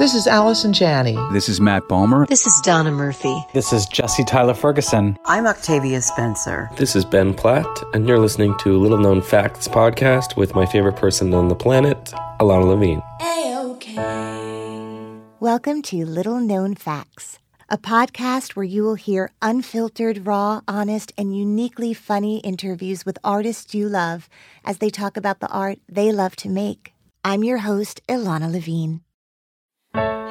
This is Allison Janney. This is Matt Bomer. This is Donna Murphy. This is Jesse Tyler Ferguson. I'm Octavia Spencer. This is Ben Platt, and you're listening to Little Known Facts podcast with my favorite person on the planet, Ilana Levine. A-okay. Welcome to Little Known Facts, a podcast where you will hear unfiltered, raw, honest, and uniquely funny interviews with artists you love as they talk about the art they love to make. I'm your host, Ilana Levine.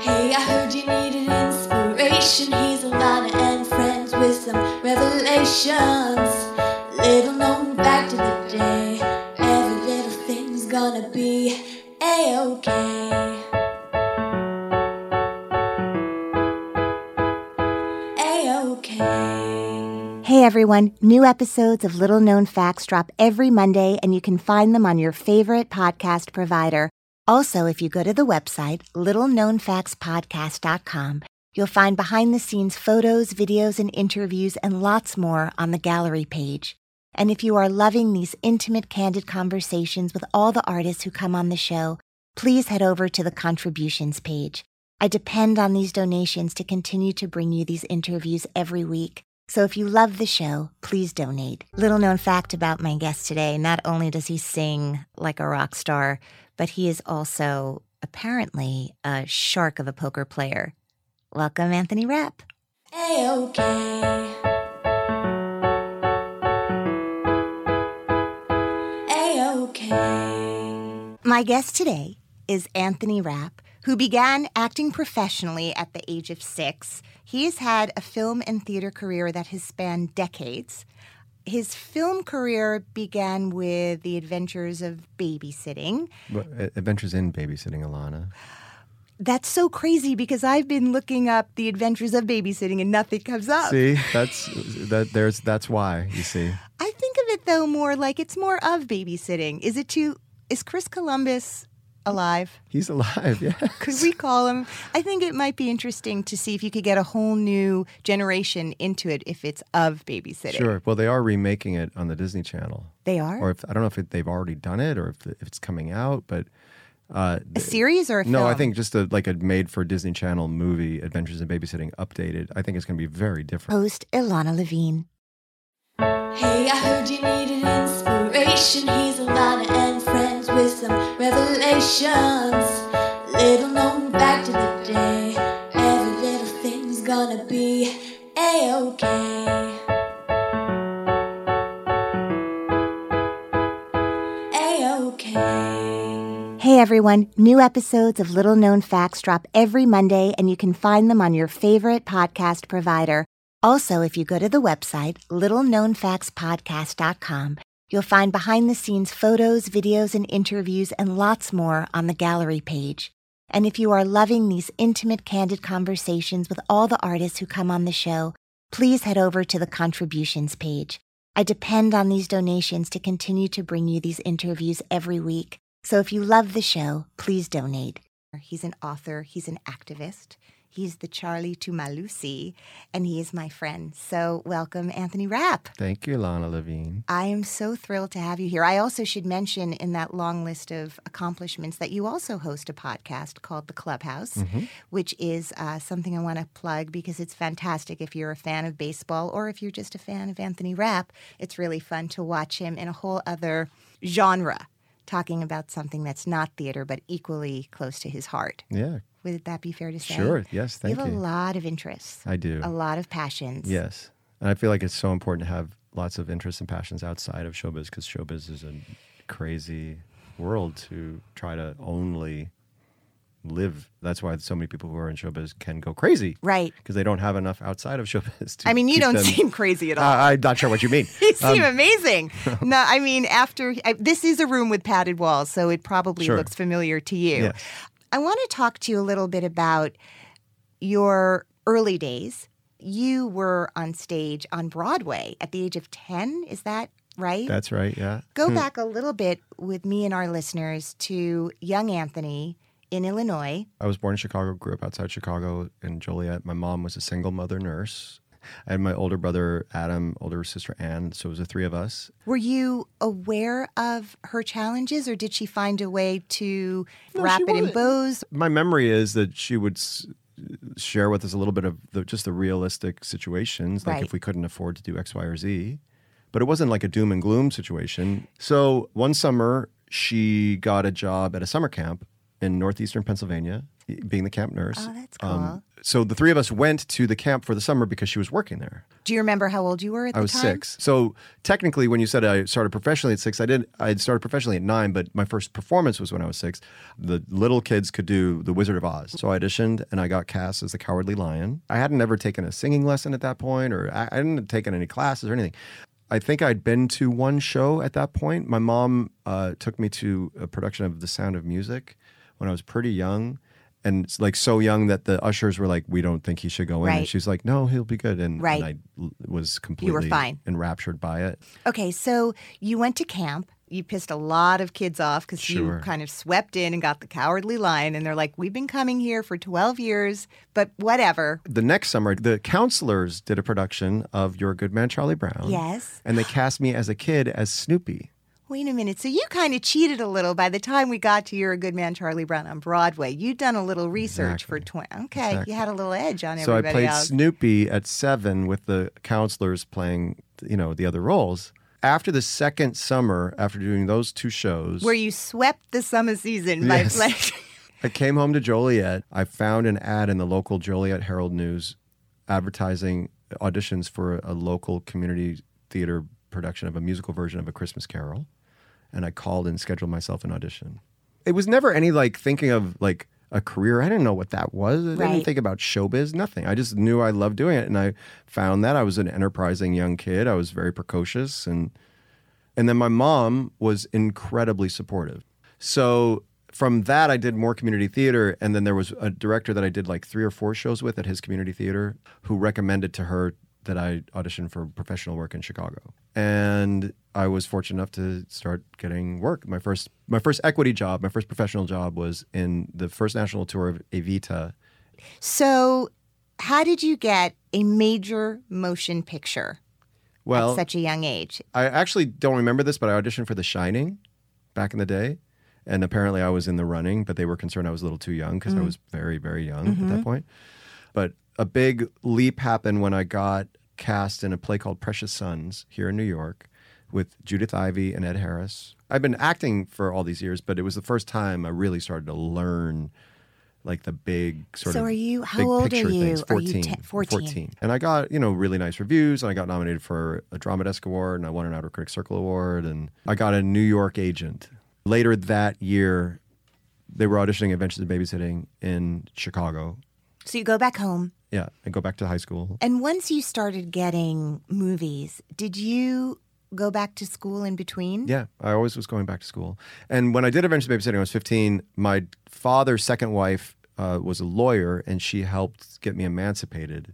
Hey, I heard you needed inspiration. He's a Ilana and friends with some revelations. Little known back to the day. Every little thing's gonna be a-okay. A-okay. Hey everyone, new episodes of Little Known Facts drop every Monday, and you can find them on your favorite podcast provider. Also, if you go to the website, littleknownfactspodcast.com, you'll find behind the scenes photos, videos, and interviews, and lots more on the gallery page. And if you are loving these intimate, candid conversations with all the artists who come on the show, please head over to the contributions page. I depend on these donations to continue to bring you these interviews every week. So if you love the show, please donate. Little known fact about my guest today not only does he sing like a rock star, but he is also apparently a shark of a poker player. Welcome, Anthony Rapp. A-okay. A-okay. My guest today is Anthony Rapp, who began acting professionally at the age of six. He has had a film and theater career that has spanned decades his film career began with The Adventures of Babysitting. Adventures in Babysitting, Ilana. That's so crazy because I've been looking up The Adventures of Babysitting and nothing comes up. See, that's that. There's that's why you see. I think of it though more like it's more of babysitting. Is it too? Is Chris Columbus alive? He's alive, yeah. Could we call him? I think it might be interesting to see if you could get a whole new generation into it if it's of babysitting. Sure. Well, they are remaking it on the Disney Channel. They are? Or if I don't know if it, they've already done it or if, if it's coming out, but. Uh, a series or a no? film? I think just a like a made for Disney Channel movie, Adventures in Babysitting, updated. I think it's going to be very different. Host Ilana Levine. Hey, I heard you needed inspiration. He's revelations. Little known the day. Every little thing's gonna be a-okay. A-okay. Hey everyone, new episodes of Little Known Facts drop every Monday, and you can find them on your favorite podcast provider. Also, if you go to the website, littleknownfactspodcast.com, you'll find behind the scenes photos, videos, and interviews, and lots more on the gallery page. And if you are loving these intimate, candid conversations with all the artists who come on the show, please head over to the contributions page. I depend on these donations to continue to bring you these interviews every week. So if you love the show, please donate. He's an author, he's an activist. He's the Charlie to my Lucy, and he is my friend. So, welcome, Anthony Rapp. Thank you, Lana Levine. I am so thrilled to have you here. I also should mention in that long list of accomplishments that you also host a podcast called The Clubhouse, mm-hmm. which is uh, something I want to plug because it's fantastic if you're a fan of baseball or if you're just a fan of Anthony Rapp. It's really fun to watch him in a whole other genre talking about something that's not theater but equally close to his heart. Yeah. Would that be fair to say? Sure. Yes. Thank you. You have a lot of interests. I do. A lot of passions. Yes. And I feel like it's so important to have lots of interests and passions outside of showbiz because showbiz is a crazy world to try to only live. That's why so many people who are in showbiz can go crazy. Right. Because they don't have enough outside of showbiz to I mean, you don't them... seem crazy at all. Uh, I'm not sure what you mean. you seem um, amazing. no, I mean, after I, this is a room with padded walls, so it probably sure. looks familiar to you. Yes. I want to talk to you a little bit about your early days. You were on stage on Broadway at the age of 10. Is that right? That's right, yeah. Go hmm. back a little bit with me and our listeners to young Anthony in Illinois. I was born in Chicago, grew up outside Chicago in Joliet. My mom was a single mother nurse. I had my older brother Adam, older sister Anne. So it was the three of us. Were you aware of her challenges, or did she find a way to No, wrap it in bows? My memory is that she would s- share with us a little bit of the, just the realistic situations, like Right. if we couldn't afford to do X, Y, or Z. But it wasn't like a doom and gloom situation. So one summer, she got a job at a summer camp in northeastern Pennsylvania, being the camp nurse. Oh, that's cool. Um, so the three of us went to the camp for the summer because she was working there. Do you remember how old you were at the time? I was six. So technically, when you said I started professionally at six, I did. I had started professionally at nine, but my first performance was when I was six. The little kids could do The Wizard of Oz, so I auditioned and I got cast as the Cowardly Lion. I hadn't ever taken a singing lesson at that point, or I, I hadn't taken any classes or anything. I think I'd been to one show at that point. My mom uh, took me to a production of The Sound of Music when I was pretty young. And it's like so young that the ushers were like, "We don't think he should go in." Right. And she's like, "No, he'll be good." And, Right. and I l- was completely fine. enraptured by it. Okay, so you went to camp. You pissed a lot of kids off because Sure. you kind of swept in and got the cowardly lion, and they're like, "We've been coming here for twelve years, but whatever." The next summer, the counselors did a production of Your Good Man, Charlie Brown. Yes. And they cast me as a kid as Snoopy. Wait a minute. So you kind of cheated a little by the time we got to "You're a Good Man, Charlie Brown" on Broadway. You'd done a little research for Exactly. twenty. Okay, Exactly. you had a little edge on everybody So I played else. Snoopy at seven with the counselors playing, you know, the other roles. After the second summer, after doing those two shows, Where you swept the summer season Yes. by playing. I came home to Joliet. I found an ad in the local Joliet Herald News advertising auditions for a local community theater production of a musical version of A Christmas Carol. And I called and scheduled myself an audition. It was never any like thinking of like a career. I didn't know what that was. I Right. didn't think about showbiz, nothing. I just knew I loved doing it. And I found that I was an enterprising young kid. I was very precocious and and then my mom was incredibly supportive. So from that, I did more community theater. And then there was a director that I did like three or four shows with at his community theater who recommended to her that I auditioned for professional work in Chicago. And I was fortunate enough to start getting work. My first my first equity job, my first professional job was in the first national tour of Evita. So, how did you get a major motion picture Well, at such a young age? I actually don't remember this, but I auditioned for The Shining back in the day. And apparently I was in the running, but they were concerned I was a little too young because I mm. was very, very young at that mm-hmm. point. But a big leap happened when I got cast in a play called Precious Sons here in New York with Judith Ivey and Ed Harris. I've been acting for all these years, but it was the first time I really started to learn like the big sort So of are you- how big old are picture you? things. Are you 14, 14? And I got, you know, really nice reviews and I got nominated for a Drama Desk Award and I won an Outer Critics Circle Award and I got a New York agent. Later that year, they were auditioning Adventures in Babysitting in Chicago. So, you go back home. Yeah, and go back to high school. And once you started getting movies, did you go back to school in between? Yeah, I always was going back to school. And when I did in Babysitting, I was 15. My father's second wife uh, was a lawyer, and she helped get me emancipated,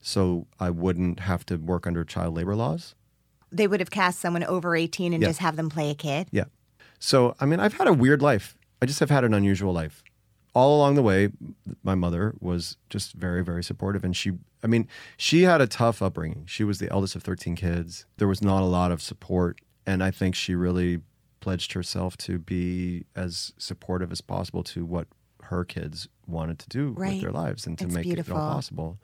so I wouldn't have to work under child labor laws. They would have cast someone over 18 and Yeah. just have them play a kid. Yeah. So, I mean, I've had a weird life. I just have had an unusual life. All along the way, my mother was just very, very supportive. And she, I mean, she had a tough upbringing. She was the eldest of 13 kids. There was not a lot of support. And I think she really pledged herself to be as supportive as possible to what her kids wanted to do Right. with their lives and to It's make it all possible.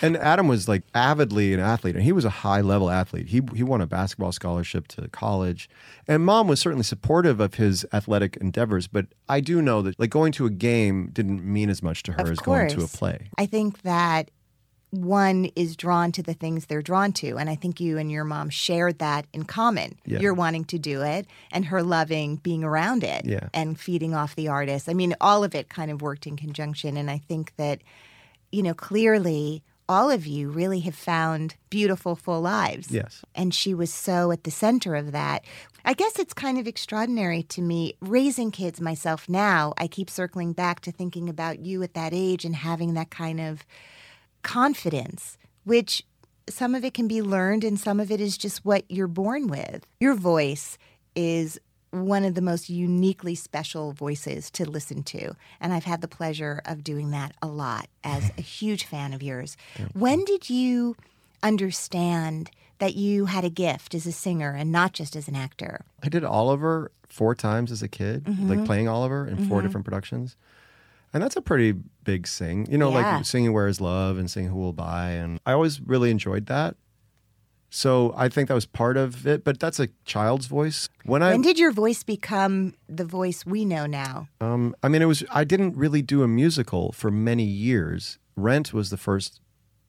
And Adam was like avidly an athlete, and he was a high level athlete. He he won a basketball scholarship to college, and mom was certainly supportive of his athletic endeavors. But I do know that like going to a game didn't mean as much to her Of as going to a play. I think that one is drawn to the things they're drawn to. And I think you and your mom shared that in common. Yeah. You're wanting to do it and her loving being around it Yeah. and feeding off the artist. I mean, all of it kind of worked in conjunction. And I think that, you know, clearly all of you really have found beautiful, full lives. Yes. And she was so at the center of that. I guess it's kind of extraordinary to me raising kids myself now. I keep circling back to thinking about you at that age and having that kind of confidence, which some of it can be learned and some of it is just what you're born with. Your voice is one of the most uniquely special voices to listen to. And I've had the pleasure of doing that a lot as a huge fan of yours. When did you understand that you had a gift as a singer and not just as an actor? I did Oliver four times as a kid, Mm-hmm. like playing Oliver in 4 different productions. And that's a pretty big sing. You know, Yeah. like singing Where Is Love and singing Who Will Buy. And I always really enjoyed that. So I think that was part of it, but that's a child's voice. When I, when did your voice become the voice we know now? um, I mean, it was, I didn't really do a musical for many years. Rent was the first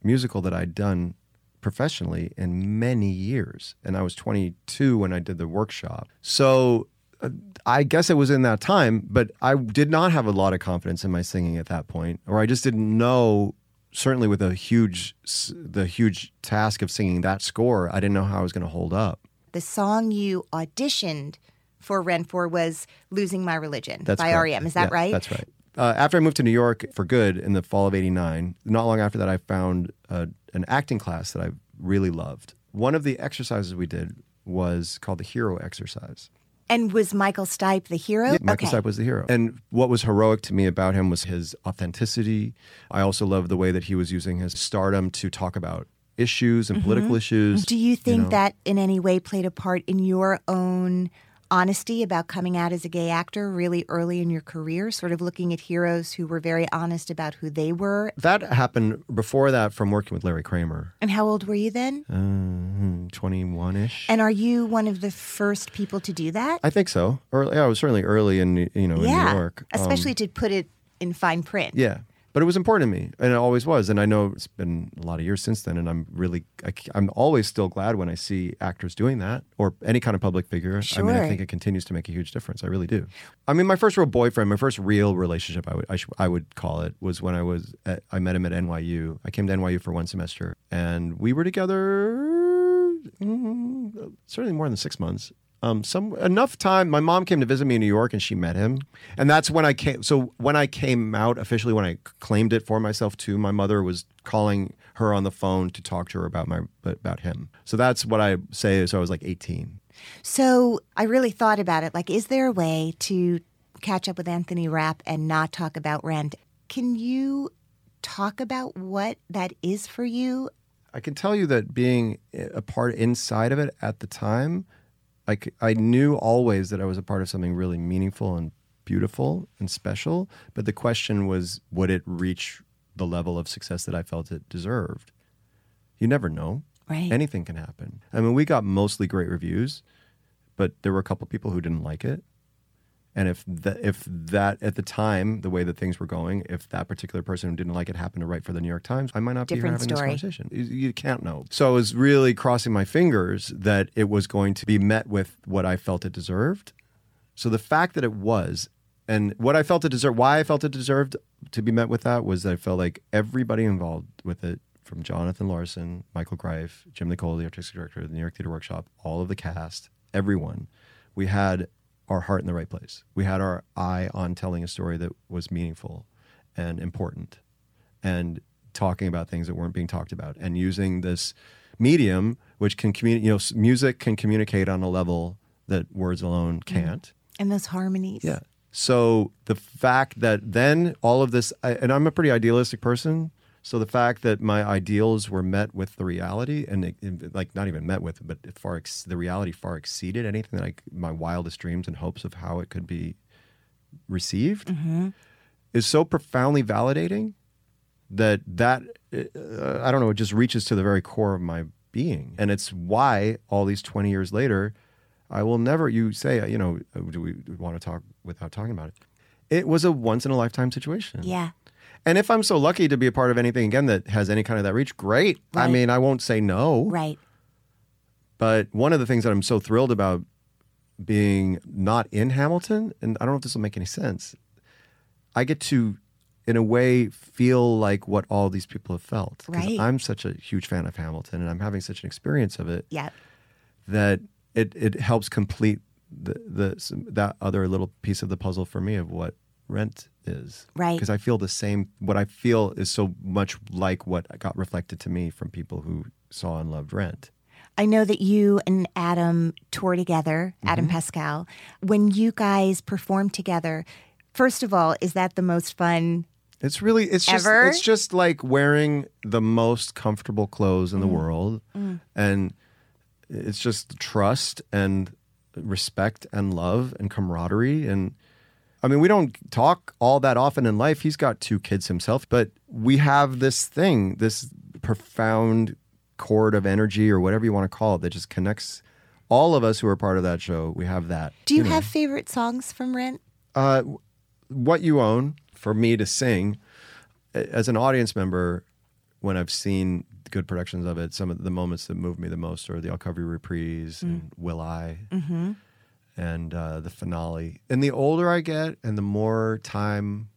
musical that I'd done professionally in many years. And I was 22 when I did the workshop. So uh, I guess it was in that time, but I did not have a lot of confidence in my singing at that point, or I just didn't know. Certainly, with a huge, the huge task of singing that score, I didn't know how I was going to hold up. The song you auditioned for Rent for was Losing My Religion That's by correct. REM. Is that Yeah, right? That's right. Uh, after I moved to New York for good in the fall of '89, not long after that, I found uh, an acting class that I really loved. One of the exercises we did was called the hero exercise. And was Michael Stipe the hero? Yeah, Michael okay. Stipe was the hero. And what was heroic to me about him was his authenticity. I also loved the way that he was using his stardom to talk about issues and political issues. Mm-hmm. Do you think know. that in any way played a part in your own honesty about coming out as a gay actor really early in your career? Sort of looking at heroes who were very honest about who they were. That happened before that from working with Larry Kramer, And how old were you then? uh, 21 ish. And are you one of the first people to do that? I think so. Early, yeah, I was certainly early in you know in yeah. New York, Um, Especially to put it in fine print. yeah. But it was important to me, and it always was. And I know it's been a lot of years since then, and I'm really, I, am always still glad when I see actors doing that or any kind of public figure. sure. I mean, I think it continues to make a huge difference. I really do. I mean, my first real boyfriend, my first real relationship, I would, I, sh- I would call it, was when I was, at, I met him at NYU. I came to NYU for one semester, and we were together mm, certainly more than six months. Um, some enough time. My mom came to visit me in New York, and she met him, and that's when I came. So when I came out officially, when I claimed it for myself too, my mother was calling her on the phone to talk to her about my about him. So that's what I say. So I was like eighteen. So I really thought about it. Like, is there a way to catch up with Anthony Rapp and not talk about Rent? Can you talk about what that is for you? I can tell you that being a part inside of it at the time, I, I knew always that I was a part of something really meaningful and beautiful and special. But the question was, would it reach the level of success that I felt it deserved? You never know. Right. Anything can happen. I mean, we got mostly great reviews, but there were a couple people who didn't like it. And if that, if that at the time, the way that things were going, if that particular person who didn't like it happened to write for the New York Times, I might not be here having story. this conversation. You, you can't know. So I was really crossing my fingers that it was going to be met with what I felt it deserved. So the fact that it was, and what I felt it deserved, why I felt it deserved to be met with that was that I felt like everybody involved with it, from Jonathan Larson, Michael Greif, Jim Nicola, the artistic director of the New York Theater Workshop, all of the cast, everyone, we had our heart in the right place. We had our eye on telling a story that was meaningful and important and talking about things that weren't being talked about and using this medium which can communicate you know music can communicate on a level that words alone mm-hmm. can't And those harmonies. yeah so the fact that then all of this I, and i'm a pretty idealistic person so the fact that my ideals were met with the reality and it, it- like not even met with but far ex- the reality far exceeded anything that I, my wildest dreams and hopes of how it could be received is so profoundly validating that that uh, I don't know it just reaches to the very core of my being. And it's why all these 20 years later I will never you say you know uh, do we want to talk without talking about it. It was a once in a lifetime situation. Yeah. And if I'm so lucky to be a part of anything again that has any kind of that reach great I mean I won't say no Right. but one of the things that I'm so thrilled about being not in Hamilton, and I don't know if this will make any sense, I get to, in a way, feel like what all these people have felt. Right. I'm such a huge fan of Hamilton, and I'm having such an experience of it Yeah. that it it helps complete the the that other little piece of the puzzle for me of what Rent is. Right. Because I feel the same. What I feel is so much like what got reflected to me from people who saw and loved Rent. I know that you and Adam tour together, Adam mm-hmm. Pascal. When you guys perform together, first of all, is that the most fun? It's really it's just it's just like wearing the most comfortable clothes in the mm. world mm. and it's just trust and respect and love and camaraderie and I mean we don't talk all that often in life. He's got two kids himself, but we have this thing, this profound cord of energy or whatever you want to call it that just connects all of us who are part of that show. We have that. Do you, know. have favorite songs from Rent? Uh, what you own for me to sing as an audience member when I've seen good productions of it, some of the moments that move me the most are the I'll Cover You Reprise and Will I and uh, the finale. And the older I get and the more time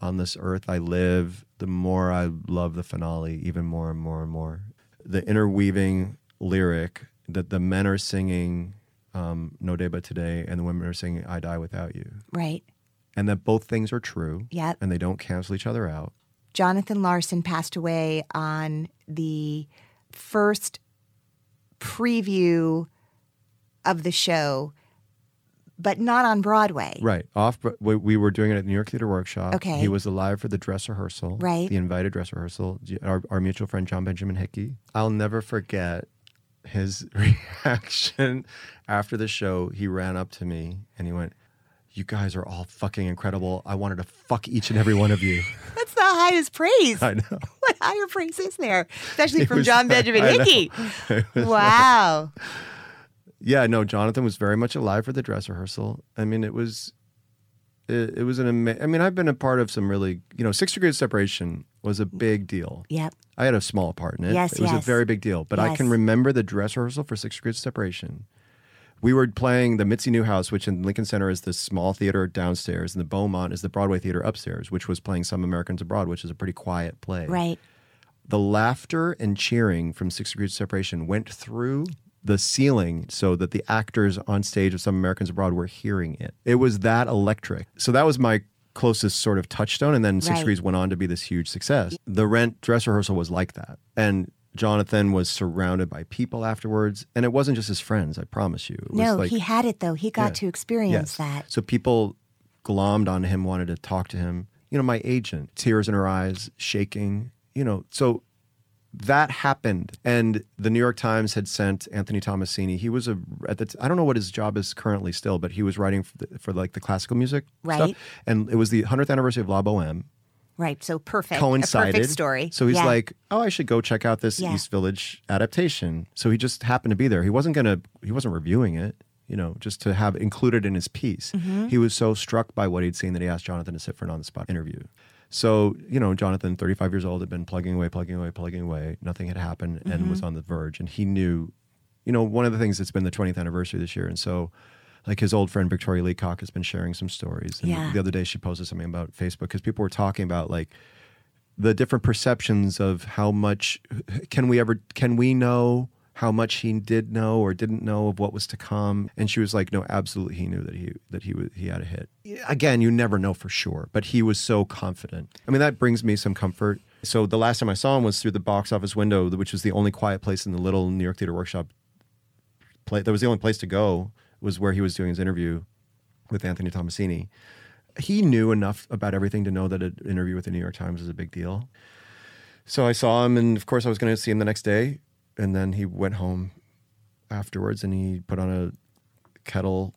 on this earth I live, the more I love the finale even more and more and more. The interweaving lyric that the men are singing um, No Day But Today and the women are singing I Die Without You Right. and that both things are true Yep. and they don't cancel each other out. Jonathan Larson passed away on the first preview of the show, but not on Broadway. Right. Off we, we were doing it at the New York Theater Workshop. Okay. He was alive for the dress rehearsal. Right. The invited dress rehearsal. Our, our mutual friend John Benjamin Hickey. I'll never forget his reaction after the show. He ran up to me and he went, "You guys are all fucking incredible. I wanted to fuck each and every one of you." That's the highest praise. I know. What higher praise is there? Especially It from John Benjamin Hickey. Wow. Yeah, no, Jonathan was very much alive for the dress rehearsal. I mean, it was, it, it was an ama- I mean, I've been a part of some really, you know, Six Degrees of Separation was a big deal. Yep. I had a small part in it. Yes, it was yes. a very big deal. But I can remember the dress rehearsal for Six Degrees of Separation. We were playing the Mitzi Newhouse, which in Lincoln Center is this small theater downstairs, and the Beaumont is the Broadway theater upstairs, which was playing Some Americans Abroad, which is a pretty quiet play Right. the laughter and cheering from Six Degrees of Separation went through the ceiling so that the actors on stage of Some Americans Abroad were hearing it. It was that electric. So that was my closest sort of touchstone. And then Six Right. Degrees went on to be this huge success. The Rent dress rehearsal was like that. And Jonathan was surrounded by people afterwards. And it wasn't just his friends, I promise you. It was No, like, he had it though. He got Yeah. to experience that. so people glommed on him, wanted to talk to him. You know, my agent, tears in her eyes, shaking. You know, so that happened, and the New York Times had sent Anthony Tommasini. He was a at the t- I don't know what his job is currently still, but he was writing for, the, for like the classical music Right. stuff, and it was the hundredth anniversary of La Boheme. Right. So perfect. Coincided. A perfect story. So he's Yeah. like, "Oh, I should go check out this Yeah. East Village adaptation." So he just happened to be there. He wasn't gonna. He wasn't reviewing it. You know, just to have included in his piece. Mm-hmm. He was so struck by what he'd seen that he asked Jonathan to sit for an on-the-spot interview. So you know, Jonathan, 35 years old, had been plugging away, plugging away, plugging away. Nothing had happened, and Mm-hmm. was on the verge. And he knew, you know, one of the things that's been the 20th anniversary this year, and so. Like his old friend Victoria Leacock has been sharing some stories. And Yeah. the other day she posted something about Facebook because people were talking about like the different perceptions of how much can we ever can we know how much he did know or didn't know of what was to come. And she was like no absolutely he knew that he that he he had a hit. Again you never know for sure but he was so confident. I mean that brings me some comfort. So the last time i saw him was through the box office window which was the only quiet place in the little new york theater workshop play that was the only place to go was where he was doing his interview with anthony tommasini he knew enough about everything to know that an interview with the New York Times is a big deal. So I saw him, and of course, I was going to see him the next day. And then he went home afterwards, and he put on a kettle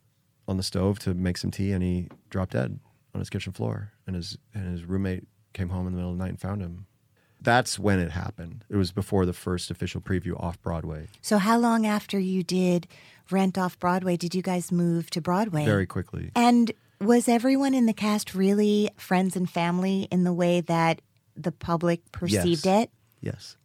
on the stove to make some tea, and he dropped dead on his kitchen floor. And his and his roommate came home in the middle of the night and found him. That's when it happened. It was before the first official preview off Broadway. So how long after you did Rent off Broadway did you guys move to Broadway? Very quickly. And was everyone in the cast really friends and family in the way that the public perceived Yes. it? Yes.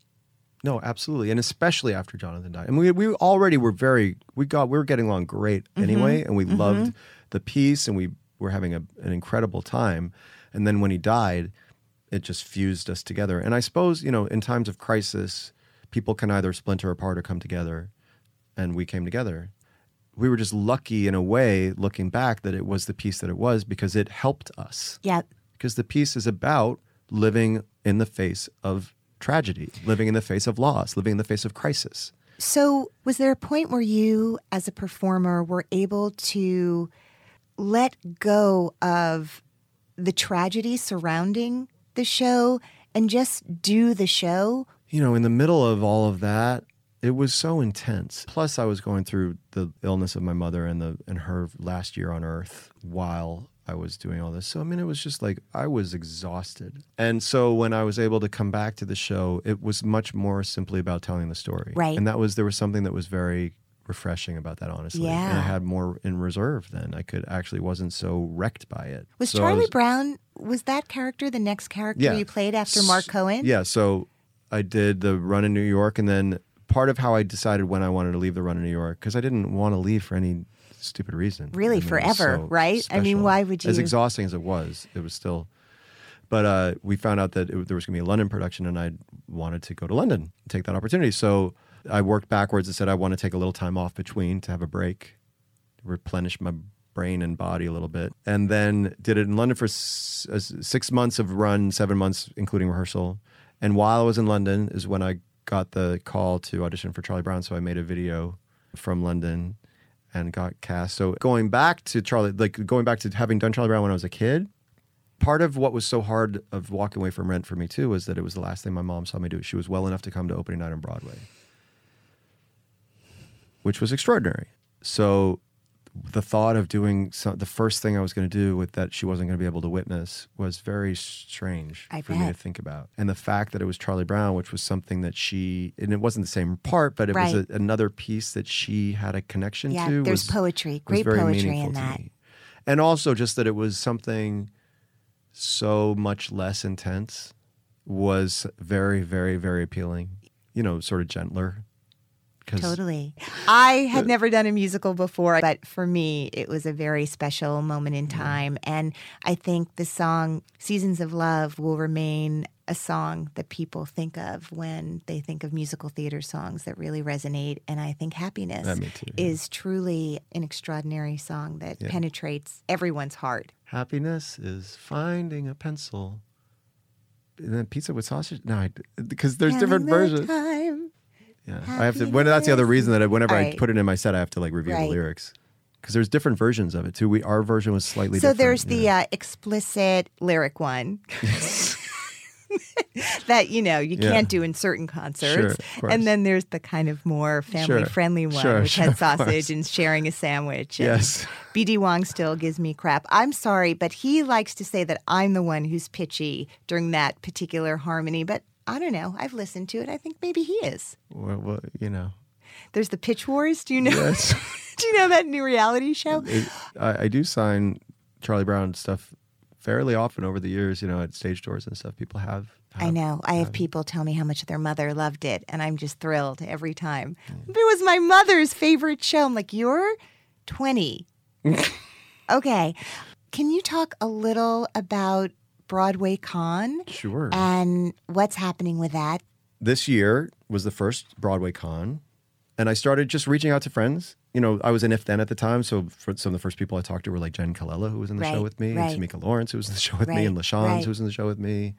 No, absolutely, and especially after Jonathan died. And we we already were very we got we were getting along great mm-hmm, anyway, and we mm-hmm. loved the piece, and we were having a, an incredible time. And then when he died, it just fused us together. And I suppose you know, in times of crisis, people can either splinter apart or come together, and we came together. We were just lucky in a way, looking back, that it was the piece that it was because it helped us Yeah. because the piece is about living in the face of tragedy, living in the face of loss, living in the face of crisis. So, was there a point where you, as a performer, were able to let go of the tragedy surrounding the show and just do the show? You know, in the middle of all of that, it was so intense. Plus, I was going through the illness of my mother and the and her last year on Earth while I was doing all this. So I mean, it was just like I was exhausted. And so when I was able to come back to the show, it was much more simply about telling the story. Right. And that was there was something that was very refreshing about that, honestly. And Yeah. I had more in reserve then. I could actually wasn't so wrecked by it. Was So Charlie was- Brown, was that character the next character Yeah. you played after Mark Cohen? Yeah, so I did the run in New York, and then part of how I decided when I wanted to leave the run in New York because I didn't want to leave for any stupid reason. Really, I mean, forever, so right? I mean, why would you? As exhausting as it was, it was still. But uh, we found out that it, there was going to be a London production, and I wanted to go to London and take that opportunity. So I worked backwards and said I want to take a little time off between to have a break, replenish my brain and body a little bit, and then did it in London for s- uh, six months of run, seven months including rehearsal. And while I was in London is when I got the call to audition for Charlie Brown. So I made a video from London and got cast. So going back to Charlie, like going back to having done Charlie Brown when I was a kid, part of what was so hard of walking away from Rent for me too was that it was the last thing my mom saw me do. She was well enough to come to opening night on Broadway, which was extraordinary. So the thought of doing some, the first thing I was going to do with that she wasn't going to be able to witness was very strange I for me to think about. And the fact that it was Charlie Brown, which was something that she, and it wasn't the same part, but it was a, another piece that she had a connection Yeah, to. there's was- poetry, great poetry in that. me. And also just that it was something so much less intense was very, very, very appealing. You know, sort of gentler. Totally. I had never done a musical before, but for me, it was a very special moment in mm. time. And I think the song Seasons of Love will remain a song that people think of when they think of musical theater songs that really resonate. And I think Happiness Yeah, too, yeah. is truly an extraordinary song that penetrates everyone's heart. Happiness is finding a pencil. And then pizza with sausage? No, because there's different Having versions. time. Yeah, I have to. When, that's the other reason that I, whenever I put it in my set, I have to like review Right. the lyrics because there's different versions of it too. We our version was slightly. So different. there's the uh, explicit lyric one. that you know you Yeah. can't do in certain concerts, Sure, and then there's the kind of more family-friendly one, Sure, which sure, has sausage and sharing a sandwich. Yes. BD Wong still gives me crap. I'm sorry, but he likes to say that I'm the one who's pitchy during that particular harmony. But I don't know. I've listened to it. I think maybe he is. well, well, you know. There's the Pitch Wars. Do you know? Yes. do you know that new reality show? it, I, I do sign Charlie Brown stuff fairly often over the years. You know, at stage doors and stuff. People have. I know. I have people tell me how much their mother loved it, and I'm just thrilled every time. Mm. It was my mother's favorite show. I'm like, you're 20. okay. Can you talk a little about Broadway Con Sure. and what's happening with that? this year was the first Broadway con, and I started just reaching out to friends. You know, I was in If Then at the time, so for some of the first people I talked to were like Jenn Colella, who was in the Right, show with me, right. and Tamika Lawrence, who was in the show with me, and LaChanze, right. who was in the show with me,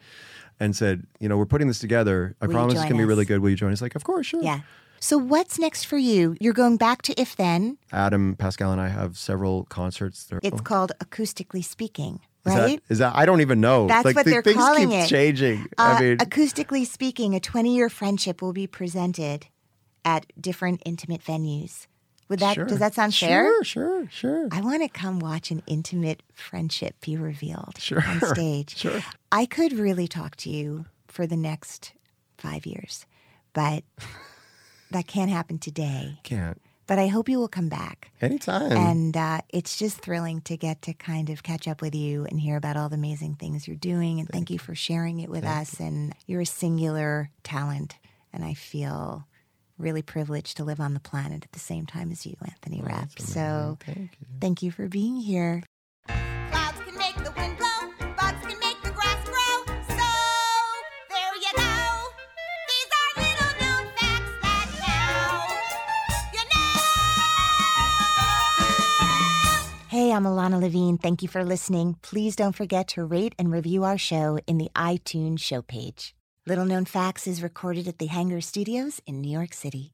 and said, you know, we're putting this together. I Will promise it's going to be really good. Will you join us? Like, of course, sure. Yeah. So, what's next for you? You're going back to If Then. Adam, Pascal, and I have several concerts. They're- It's oh, called Acoustically Speaking, is right? That, is that I don't even know. That's like, what the they're things calling keep it. changing. Uh, I mean, acoustically speaking, a 20 year friendship will be presented at different intimate venues. Would that sure. does that sound fair? Sure, sure, sure. I want to come watch an intimate friendship be revealed Sure, on stage. sure. I could really talk to you for the next five years, but that can't happen today. Can't. But I hope you will come back. Anytime. And uh, it's just thrilling to get to kind of catch up with you and hear about all the amazing things you're doing. And thank, you for sharing it with us. And you're a singular talent. And I feel really privileged to live on the planet at the same time as you, Anthony Rapp. So Thank you. thank you for being here. Hey, I'm Ilana Levine. Thank you for listening. Please don't forget to rate and review our show in the iTunes show page. Little Known Facts is recorded at the Hangar Studios in New York City.